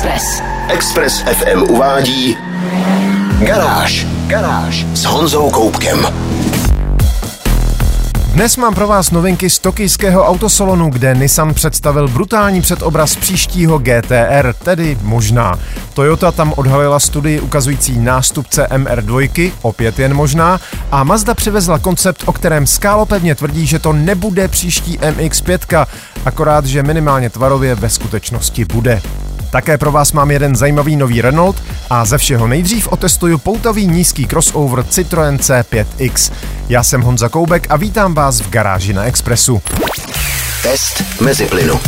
Express. Express FM uvádí Garáž. Garáž s Honzou Koupkem. Dnes mám pro vás novinky z tokijského autosalonu, kde Nissan představil brutální předobraz příštího GTR, tedy možná. Toyota tam odhalila studii ukazující nástupce MR2, opět jen možná, a Mazda přivezla koncept, o kterém skálopevně tvrdí, že to nebude příští MX-5, akorát, že minimálně tvarově ve skutečnosti bude. Také pro vás mám jeden zajímavý nový Renault a ze všeho nejdřív otestuju poutavý nízký crossover Citroën C5X. Já jsem Honza Koubek a vítám vás v garáži na Expressu. Test mezi plynu.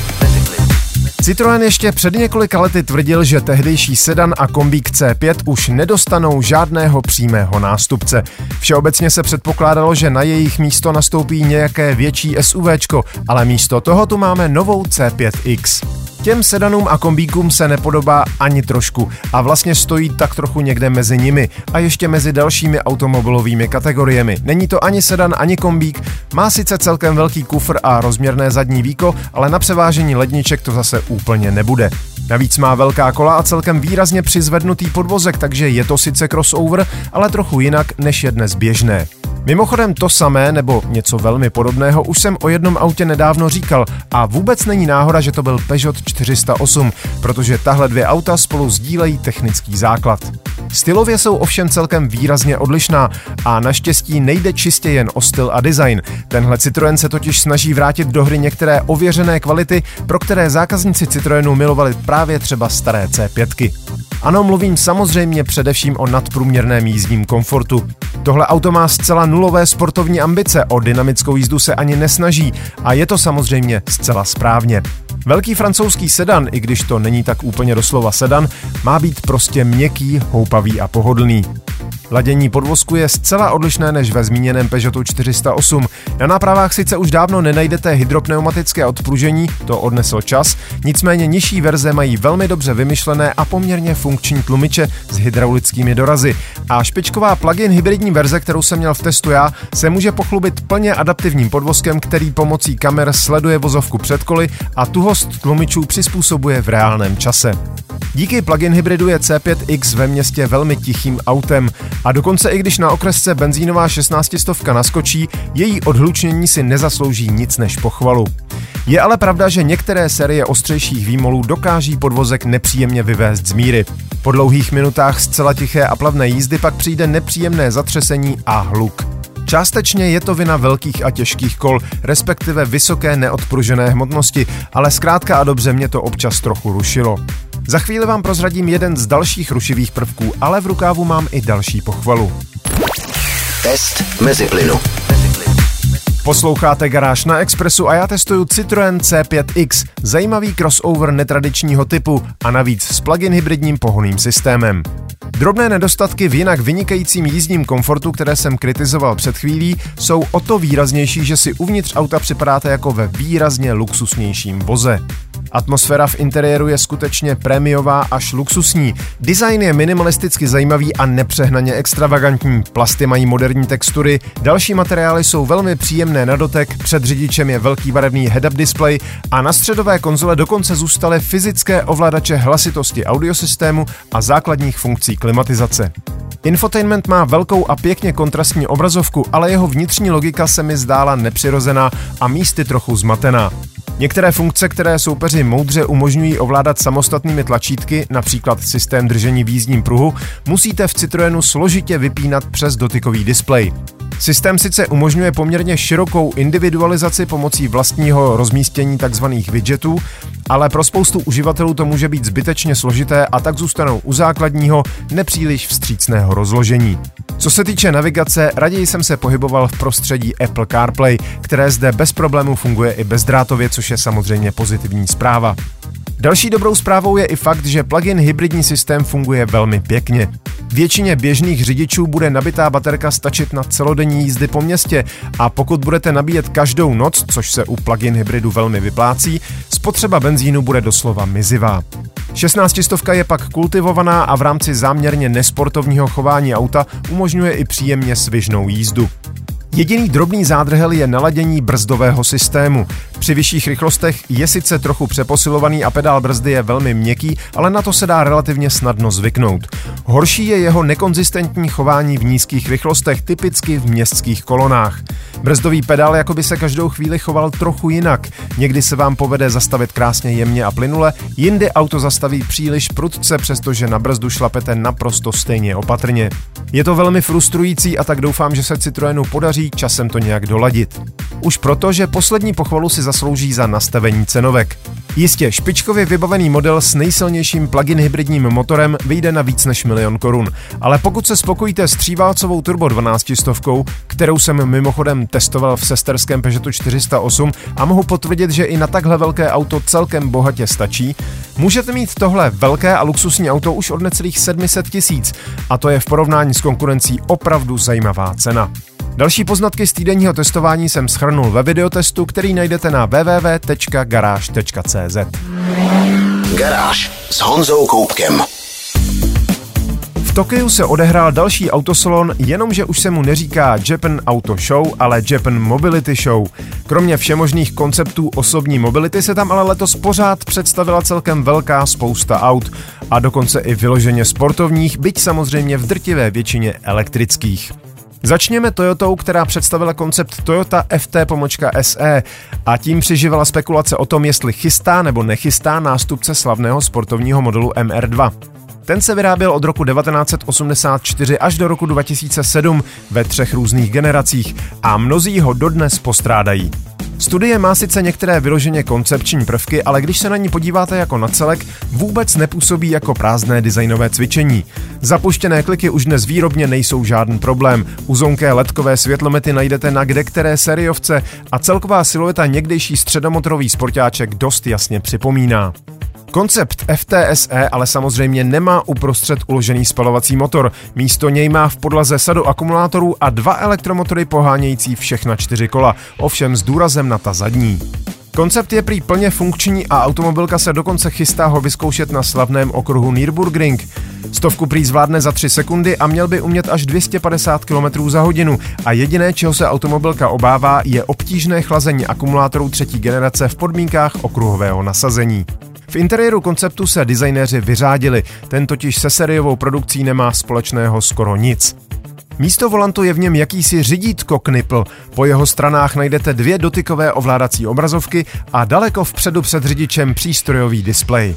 Citroën ještě před několika lety tvrdil, že tehdejší sedan a kombík C5 už nedostanou žádného přímého nástupce. Všeobecně se předpokládalo, že na jejich místo nastoupí nějaké větší SUVčko, ale místo toho tu máme novou C5X. Těm sedanům a kombíkům se nepodobá ani trošku a vlastně stojí tak trochu někde mezi nimi a ještě mezi dalšími automobilovými kategoriemi. Není to ani sedan, ani kombík, má sice celkem velký kufr a rozměrné zadní víko, ale na převážení ledniček to zase úplně nebude. Navíc má velká kola a celkem výrazně přizvednutý podvozek, takže je to sice crossover, ale trochu jinak než je dnes běžné. Mimochodem to samé nebo něco velmi podobného už jsem o jednom autě nedávno říkal a vůbec není náhoda, že to byl Peugeot 408, protože tahle dvě auta spolu sdílejí technický základ. Stylově jsou ovšem celkem výrazně odlišná a naštěstí nejde čistě jen o styl a design. Tenhle Citroën se totiž snaží vrátit do hry některé ověřené kvality, pro které zákazníci Citroenu milovali právě třeba staré C5. Ano, mluvím samozřejmě především o nadprůměrném jízdním komfortu. Tohle auto má zcela nulové sportovní ambice, o dynamickou jízdu se ani nesnaží a je to samozřejmě zcela správně. Velký francouzský sedan, i když to není tak úplně doslova sedan, má být prostě měkký, houpavý a pohodlný. Ladění podvozku je zcela odlišné než ve zmíněném Peugeotu 408. Na nápravách sice už dávno nenajdete hydropneumatické odpružení, to odnesl čas, nicméně nižší verze mají velmi dobře vymyšlené a poměrně funkční tlumiče s hydraulickými dorazy. A špičková plug-in hybridní verze, kterou jsem měl v testu já, se může pochlubit plně adaptivním podvozkem, který pomocí kamer sleduje vozovku před koly a tuhost tlumičů přizpůsobuje v reálném čase. Díky plug-in hybridu je C5X ve městě velmi tichým autem a dokonce i když na okresce benzínová 16 stovka naskočí, její odhlučnění si nezaslouží nic než pochvalu. Je ale pravda, že některé série ostřejších výmolů dokáží podvozek nepříjemně vyvést z míry. Po dlouhých minutách zcela tiché a plavné jízdy pak přijde nepříjemné zatřesení a hluk. Částečně je to vina velkých a těžkých kol, respektive vysoké neodpružené hmotnosti, ale zkrátka a dobře mě to občas trochu rušilo. Za chvíli vám prozradím jeden z dalších rušivých prvků, ale v rukávu mám i další pochvalu. Test mezi plynu. Posloucháte Garáž na Expressu a já testuju Citroën C5X, zajímavý crossover netradičního typu a navíc s plug-in hybridním pohonným systémem. Drobné nedostatky v jinak vynikajícím jízdním komfortu, které jsem kritizoval před chvílí, jsou o to výraznější, že si uvnitř auta připadáte jako ve výrazně luxusnějším voze. Atmosféra v interiéru je skutečně prémiová až luxusní. Design je minimalisticky zajímavý a nepřehnaně extravagantní. Plasty mají moderní textury, další materiály jsou velmi příjemné na dotek, před řidičem je velký barevný head-up display a na středové konzole dokonce zůstaly fyzické ovladače hlasitosti audiosystému a základních funkcí klimatizace. Infotainment má velkou a pěkně kontrastní obrazovku, ale jeho vnitřní logika se mi zdála nepřirozená a místy trochu zmatená. Některé funkce, které soupeři moudře umožňují ovládat samostatnými tlačítky, například systém držení v jízdním pruhu, musíte v Citroenu složitě vypínat přes dotykový displej. Systém sice umožňuje poměrně širokou individualizaci pomocí vlastního rozmístění tzv. widgetů, ale pro spoustu uživatelů to může být zbytečně složité a tak zůstanou u základního, nepříliš vstřícného rozložení. Co se týče navigace, raději jsem se pohyboval v prostředí Apple CarPlay, které zde bez problémů funguje i bezdrátově, což je samozřejmě pozitivní zpráva. Další dobrou zprávou je i fakt, že plug-in hybridní systém funguje velmi pěkně. Většině běžných řidičů bude nabitá baterka stačit na celodenní jízdy po městě a pokud budete nabíjet každou noc, což se u plug-in hybridu velmi vyplácí, spotřeba benzínu bude doslova mizivá. 16 stovka je pak kultivovaná a v rámci záměrně nesportovního chování auta umožňuje i příjemně svižnou jízdu. Jediný drobný zádrhel je naladění brzdového systému. Při vyšších rychlostech je sice trochu přeposilovaný a pedál brzdy je velmi měkký, ale na to se dá relativně snadno zvyknout. Horší je jeho nekonzistentní chování v nízkých rychlostech, typicky v městských kolonách. Brzdový pedál jako by se každou chvíli choval trochu jinak. Někdy se vám povede zastavit krásně jemně a plynule, jindy auto zastaví příliš prudce, přestože na brzdu šlapete naprosto stejně opatrně. Je to velmi frustrující a tak doufám, že se Citroenu podaří časem to nějak doladit. Už proto, že poslední pochvalu si zaslouží za nastavení cenovek. Jistě, špičkově vybavený model s nejsilnějším plug-in hybridním motorem vyjde na víc než milion korun. Ale pokud se spokojíte s tříválcovou turbo 12 stovkou, kterou jsem mimochodem testoval v sesterském Peugeotu 408 a mohu potvrdit, že i na takhle velké auto celkem bohatě stačí, můžete mít tohle velké a luxusní auto už od necelých 700 tisíc a to je v porovnání s konkurencí opravdu zajímavá cena. Další poznatky z týdenního testování jsem schrnul ve videotestu, který najdete na www.garage.cz. Garáž s Honzou Koupkem. V Tokiu se odehrál další autosalon, jenomže už se mu neříká Japan Auto Show, ale Japan Mobility Show. Kromě všemožných konceptů osobní mobility se tam ale letos pořád představila celkem velká spousta aut a dokonce i vyloženě sportovních, byť samozřejmě v drtivé většině elektrických. Začněme Toyotou, která představila koncept Toyota FT pomočka SE a tím přiživala spekulace o tom, jestli chystá nebo nechystá nástupce slavného sportovního modelu MR2. Ten se vyráběl od roku 1984 až do roku 2007 ve třech různých generacích a mnozí ho dodnes postrádají. Studie má sice některé vyloženě koncepční prvky, ale když se na ní podíváte jako na celek, vůbec nepůsobí jako prázdné designové cvičení. Zapuštěné kliky už dnes výrobně nejsou žádný problém. Uzonké ledkové světlomety najdete na kde které seriovce a celková silueta někdejší středomotorový sportáček dost jasně připomíná. Koncept FTSE ale samozřejmě nemá uprostřed uložený spalovací motor. Místo něj má v podlaze sadu akumulátorů a dva elektromotory pohánějící všechna čtyři kola, ovšem s důrazem na ta zadní. Koncept je prý plně funkční a automobilka se dokonce chystá ho vyzkoušet na slavném okruhu Nürburgring. Stovku prý zvládne za 3 sekundy a měl by umět až 250 km za hodinu a jediné, čeho se automobilka obává, je obtížné chlazení akumulátorů třetí generace v podmínkách okruhového nasazení. V interiéru konceptu se designéři vyřádili, ten totiž se seriovou produkcí nemá společného skoro nic. Místo volantu je v něm jakýsi řidítko knipl. Po jeho stranách najdete dvě dotykové ovládací obrazovky a daleko vpředu před řidičem přístrojový displej.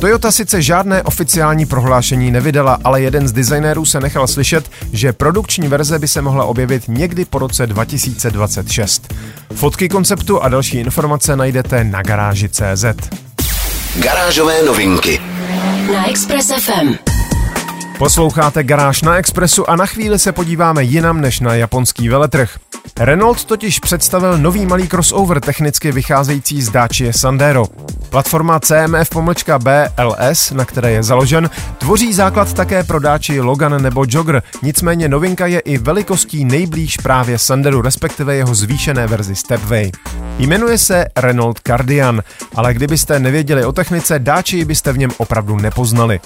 Toyota sice žádné oficiální prohlášení nevydala, ale jeden z designérů se nechal slyšet, že produkční verze by se mohla objevit někdy po roce 2026. Fotky konceptu a další informace najdete na garáži.cz. Garážové novinky. Na Express FM. Posloucháte Garáž na Expressu a na chvíli se podíváme jinam než na japonský veletrh. Renault totiž představil nový malý crossover technicky vycházející z Dacia Sandero. Platforma CMF pomlčka BLS, na které je založen, tvoří základ také pro Dacia Logan nebo Jogger, nicméně novinka je i velikostí nejblíž právě Sanderu, respektive jeho zvýšené verzi Stepway. Jmenuje se Renault Cardian, ale kdybyste nevěděli o technice, Dacia byste v něm opravdu nepoznali.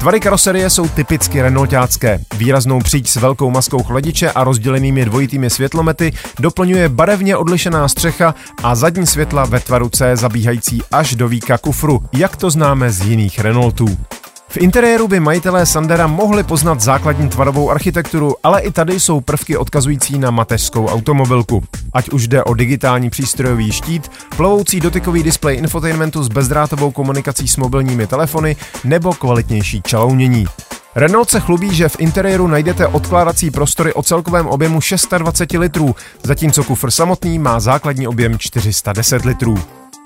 Tvary karoserie jsou typicky renaultácké. Výraznou příč s velkou maskou chladiče a rozdělenými dvojitými světlomety doplňuje barevně odlišená střecha a zadní světla ve tvaru C zabíhající až do víka kufru, jak to známe z jiných Renaultů. V interiéru by majitelé Sandera mohli poznat základní tvarovou architekturu, ale i tady jsou prvky odkazující na mateřskou automobilku. Ať už jde o digitální přístrojový štít, plovoucí dotykový displej infotainmentu s bezdrátovou komunikací s mobilními telefony nebo kvalitnější čalounění. Renault se chlubí, že v interiéru najdete odkládací prostory o celkovém objemu 620 litrů, zatímco kufr samotný má základní objem 410 litrů.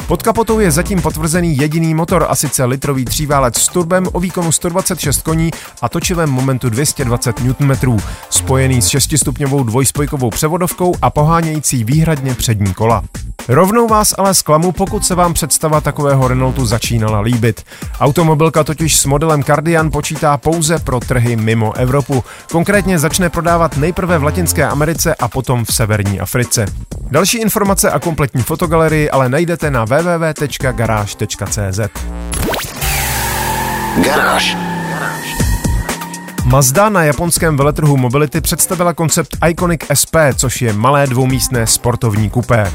Pod kapotou je zatím potvrzený jediný motor a sice litrový tříválec s turbem o výkonu 126 koní a točivém momentu 220 Nm, spojený s 6-stupňovou dvojspojkovou převodovkou a pohánějící výhradně přední kola. Rovnou vás ale zklamu, pokud se vám představa takového Renaultu začínala líbit. Automobilka totiž s modelem Cardian počítá pouze pro trhy mimo Evropu. Konkrétně začne prodávat nejprve v Latinské Americe a potom v severní Africe. Další informace a kompletní fotogalerii ale najdete na www.garage.cz. Garáž. Mazda na japonském veletrhu Mobility představila koncept Iconic SP, což je malé dvoumístné sportovní kupé.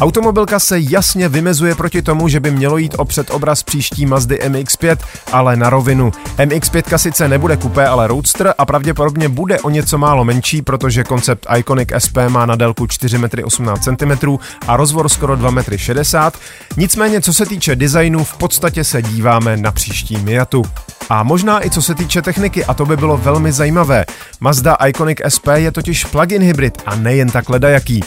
Automobilka se jasně vymezuje proti tomu, že by mělo jít o předobraz příští Mazdy MX-5, ale na rovinu. MX-5 sice nebude kupé, ale roadster a pravděpodobně bude o něco málo menší, protože koncept Iconic SP má na délku 4,18 cm a rozvor skoro 2,60 m. Nicméně, co se týče designu, v podstatě se díváme na příští Miatu. A možná i co se týče techniky, a to by bylo velmi zajímavé. Mazda Iconic SP je totiž plug-in hybrid a nejen tak ledajaký.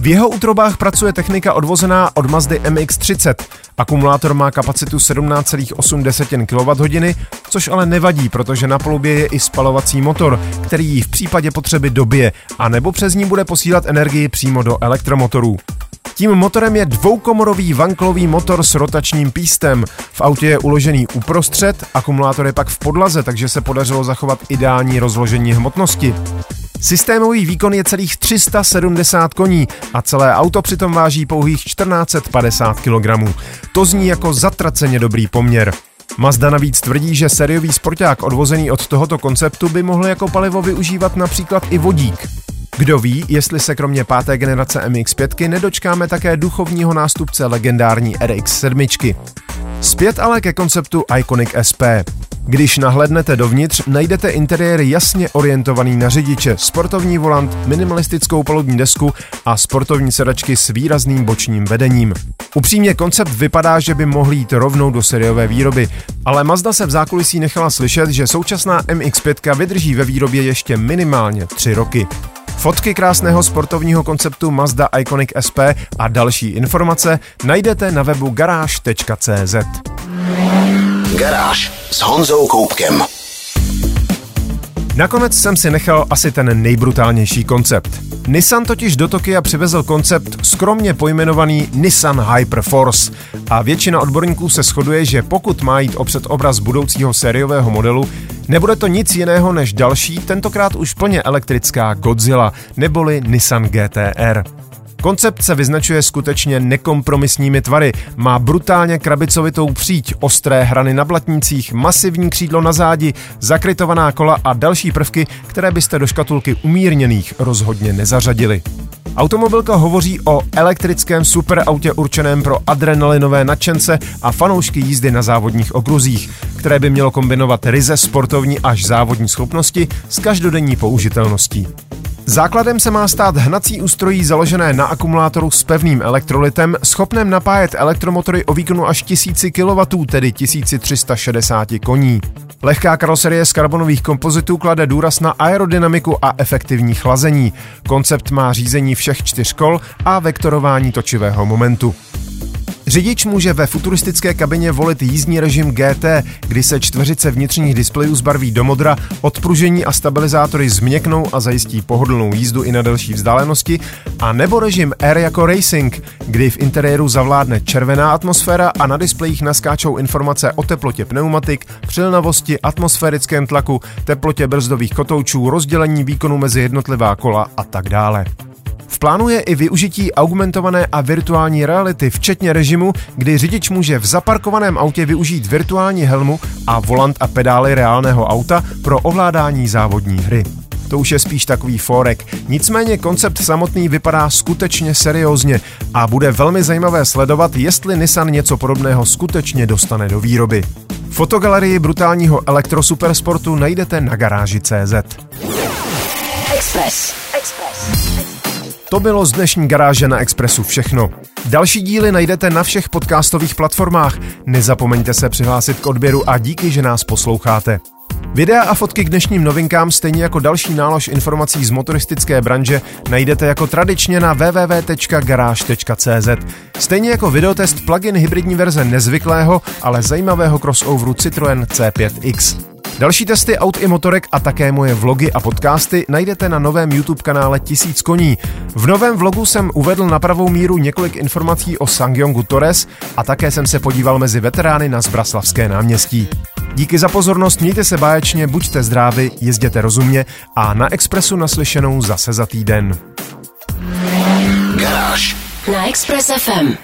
V jeho útrobách pracuje technika odvozená od Mazdy MX-30. Akumulátor má kapacitu 17,8 kWh, což ale nevadí, protože na palubě je i spalovací motor, který ji v případě potřeby dobije, a nebo přes ní bude posílat energii přímo do elektromotorů. Tím motorem je dvoukomorový vanklový motor s rotačním pístem. V autě je uložený uprostřed, akumulátor je pak v podlaze, takže se podařilo zachovat ideální rozložení hmotnosti. Systémový výkon je celých 370 koní a celé auto přitom váží pouhých 1450 kg. To zní jako zatraceně dobrý poměr. Mazda navíc tvrdí, že sériový sporták odvozený od tohoto konceptu by mohl jako palivo využívat například i vodík. Kdo ví, jestli se kromě páté generace MX-5 nedočkáme také duchovního nástupce legendární RX-7. Zpět ale ke konceptu Iconic SP. Když nahlednete dovnitř, najdete interiér jasně orientovaný na řidiče, sportovní volant, minimalistickou palubní desku a sportovní sedačky s výrazným bočním vedením. Upřímně koncept vypadá, že by mohl jít rovnou do seriové výroby, ale Mazda se v zákulisí nechala slyšet, že současná MX-5 vydrží ve výrobě ještě minimálně 3 roky. Fotky krásného sportovního konceptu Mazda Iconic SP a další informace najdete na webu garáž.cz. Garáž s Honzou Koupkem. Nakonec jsem si nechal asi ten nejbrutálnější koncept. Nissan totiž do Tokia přivezl koncept skromně pojmenovaný Nissan Hyperforce a většina odborníků se shoduje, že pokud má jít o předobraz budoucího sériového modelu, nebude to nic jiného než další, tentokrát už plně elektrická Godzilla, neboli Nissan GTR. Koncept se vyznačuje skutečně nekompromisními tvary. Má brutálně krabicovitou příď, ostré hrany na blatnících, masivní křídlo na zádi, zakrytovaná kola a další prvky, které byste do škatulky umírněných rozhodně nezařadili. Automobilka hovoří o elektrickém superautě určeném pro adrenalinové nadšence a fanoušky jízdy na závodních okruzích, které by mělo kombinovat ryze sportovní až závodní schopnosti s každodenní použitelností. Základem se má stát hnací ústrojí založené na akumulátoru s pevným elektrolitem, schopném napájet elektromotory o výkonu až 1000 kW, tedy 1360 koní. Lehká karoserie z karbonových kompozitů klade důraz na aerodynamiku a efektivní chlazení. Koncept má řízení všech čtyř kol a vektorování točivého momentu. Řidič může ve futuristické kabině volit jízdní režim GT, kdy se čtveřice vnitřních displejů zbarví do modra, odpružení a stabilizátory změknou a zajistí pohodlnou jízdu i na delší vzdálenosti, a nebo režim R jako Racing, kdy v interiéru zavládne červená atmosféra a na displejích naskáčou informace o teplotě pneumatik, přilnavosti, atmosférickém tlaku, teplotě brzdových kotoučů, rozdělení výkonu mezi jednotlivá kola a tak dále. Plánu je i využití augmentované a virtuální reality, včetně režimu, kdy řidič může v zaparkovaném autě využít virtuální helmu a volant a pedály reálného auta pro ovládání závodní hry. To už je spíš takový forek. Nicméně koncept samotný vypadá skutečně seriózně a bude velmi zajímavé sledovat, jestli Nissan něco podobného skutečně dostane do výroby. Fotogalerii brutálního elektrosupersportu najdete na garáži CZ. Express. Express. To bylo z dnešní garáže na Expressu všechno. Další díly najdete na všech podcastových platformách. Nezapomeňte se přihlásit k odběru a díky, že nás posloucháte. Videa a fotky k dnešním novinkám, stejně jako další nálož informací z motoristické branže, najdete jako tradičně na www.garage.cz. Stejně jako videotest plug-in hybridní verze nezvyklého, ale zajímavého crossoveru Citroën C5X. Další testy aut i motorek a také moje vlogy a podcasty najdete na novém YouTube kanále Tisíc koní. V novém vlogu jsem uvedl na pravou míru několik informací o Sangyongu Torres a také jsem se podíval mezi veterány na Zbraslavské náměstí. Díky za pozornost, mějte se báječně, buďte zdraví, jezděte rozumně a na Expressu naslyšenou zase za týden. Garáž Na Express FM.